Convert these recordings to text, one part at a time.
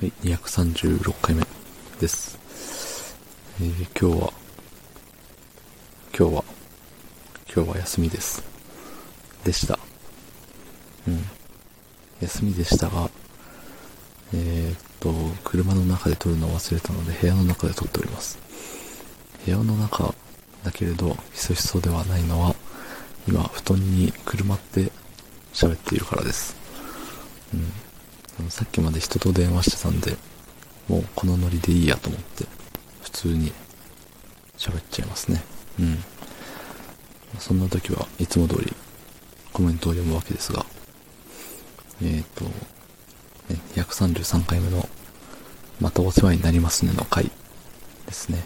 はい、236回目です。えー今日は、今日は、今日は休みです。でした。うん。休みでしたが、えーっと、車の中で撮るのを忘れたので、部屋の中で撮っております。部屋の中だけれど、ひそひそではないのは、今、布団にくるまって喋っているからです。うん。さっきまで人と電話してたんで、もうこのノリでいいやと思って、普通に喋っちゃいますね。うん。そんな時はいつも通りコメントを読むわけですが、えーと、ね、133回目の、またお世話になりますねの回ですね。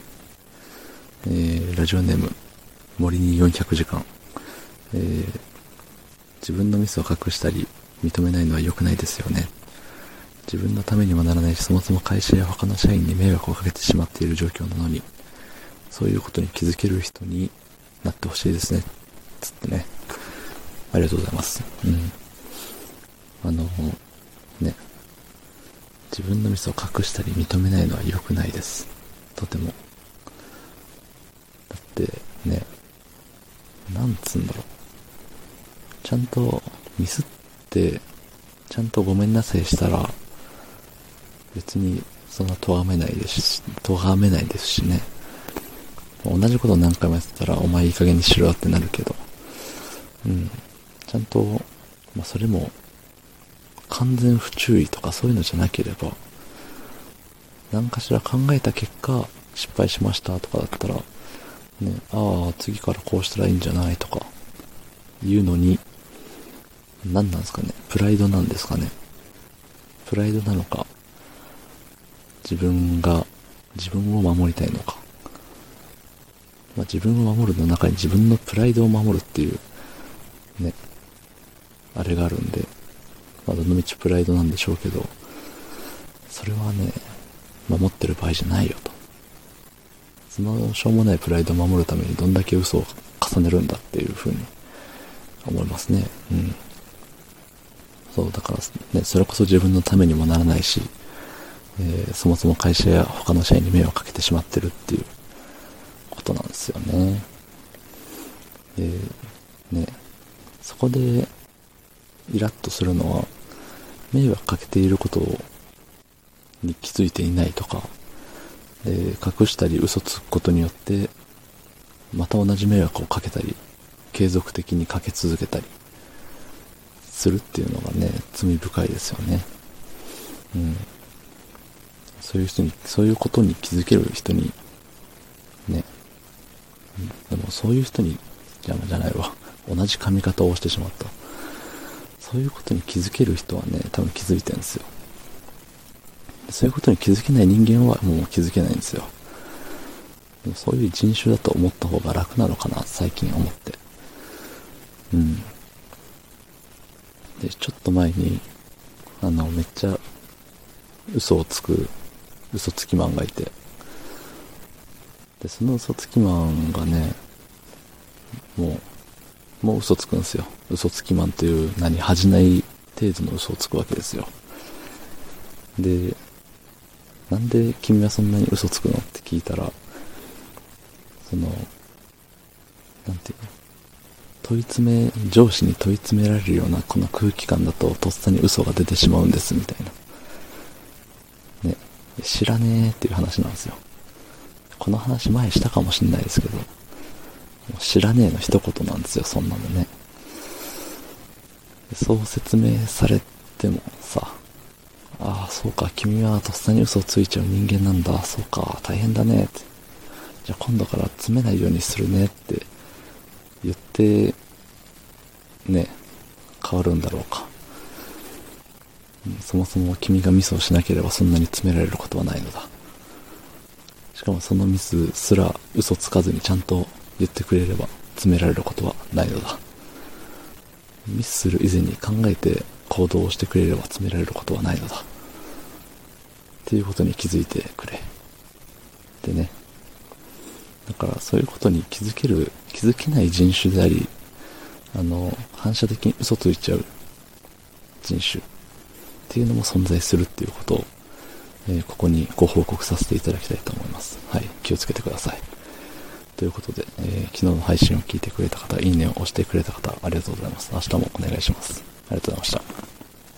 えー、ラジオネーム、森に400時間。えー、自分のミスを隠したり、認めないのは良くないですよね。自分のためにもならないし、そもそも会社や他の社員に迷惑をかけてしまっている状況なのに、そういうことに気づける人になってほしいですね。つってね。ありがとうございます。うん。あの、ね。自分のミスを隠したり認めないのは良くないです。とても。だって、ね。なんつうんだろう。ちゃんとミスって、ちゃんとごめんなさいしたら、別にそんな咎めないですし、咎めないですしね。同じこと何回もやってたら、お前いい加減にしろってなるけど、うん。ちゃんと、まあそれも、完全不注意とかそういうのじゃなければ、何かしら考えた結果、失敗しましたとかだったら、ね、ああ、次からこうしたらいいんじゃないとか、言うのに、何なんですかね。プライドなんですかね。プライドなのか、自分が、自分を守りたいのか。まあ、自分を守るの中に自分のプライドを守るっていう、ね、あれがあるんで、まあ、どのみちプライドなんでしょうけど、それはね、守ってる場合じゃないよと。そのしょうもないプライドを守るためにどんだけ嘘を重ねるんだっていうふうに思いますね。うん。そう、だからね、それこそ自分のためにもならないし、えーそもそも会社や他の社員に迷惑かけてしまってるっていうことなんですよね。で、ね、そこでイラッとするのは、迷惑かけていることに気づいていないとか、で、隠したり嘘つくことによって、また同じ迷惑をかけたり、継続的にかけ続けたり、するっていうのがね、罪深いですよね。うん。そういう人に、そういうことに気づける人に、ね。でもそういう人に、じゃじゃないわ。同じ髪型をしてしまった。そういうことに気づける人はね、多分気づいてるんですよ。そういうことに気づけない人間はもう気づけないんですよ。でもそういう人種だと思った方が楽なのかな、最近思って。うん。で、ちょっと前に、あの、めっちゃ、嘘をつく、嘘つきマンがいて、で、その嘘つきマンがね、もう、もう嘘つくんですよ。嘘つきマンという名に恥じない程度の嘘をつくわけですよ。で、なんで君はそんなに嘘つくのって聞いたら、その、なんていうの？問い詰め、上司に問い詰められるようなこの空気感だととっさに嘘が出てしまうんですみたいな。知らねえっていう話なんですよ。この話前したかもしんないですけど、知らねえの一言なんですよ、そんなのね。そう説明されてもさ、ああ、そうか、君はとっさに嘘をついちゃう人間なんだ、そうか、大変だね、って。じゃあ今度から詰めないようにするねって言って、ね、変わるんだろうか。そもそも君がミスをしなければそんなに詰められることはないのだ。しかもそのミスすら嘘つかずにちゃんと言ってくれれば詰められることはないのだ。ミスする以前に考えて行動をしてくれれば詰められることはないのだ。っていうことに気づいてくれ。でね。だからそういうことに気づける、気づけない人種であり、あの、反射的に嘘ついちゃう人種っていうのも存在するっていうことをえー、ここにご報告させていただきたいと思います。はい。気をつけてください。ということで、えー、昨日の配信を聞いてくれた方、いいねを押してくれた方、ありがとうございます。明日もお願いします。ありがとうございました。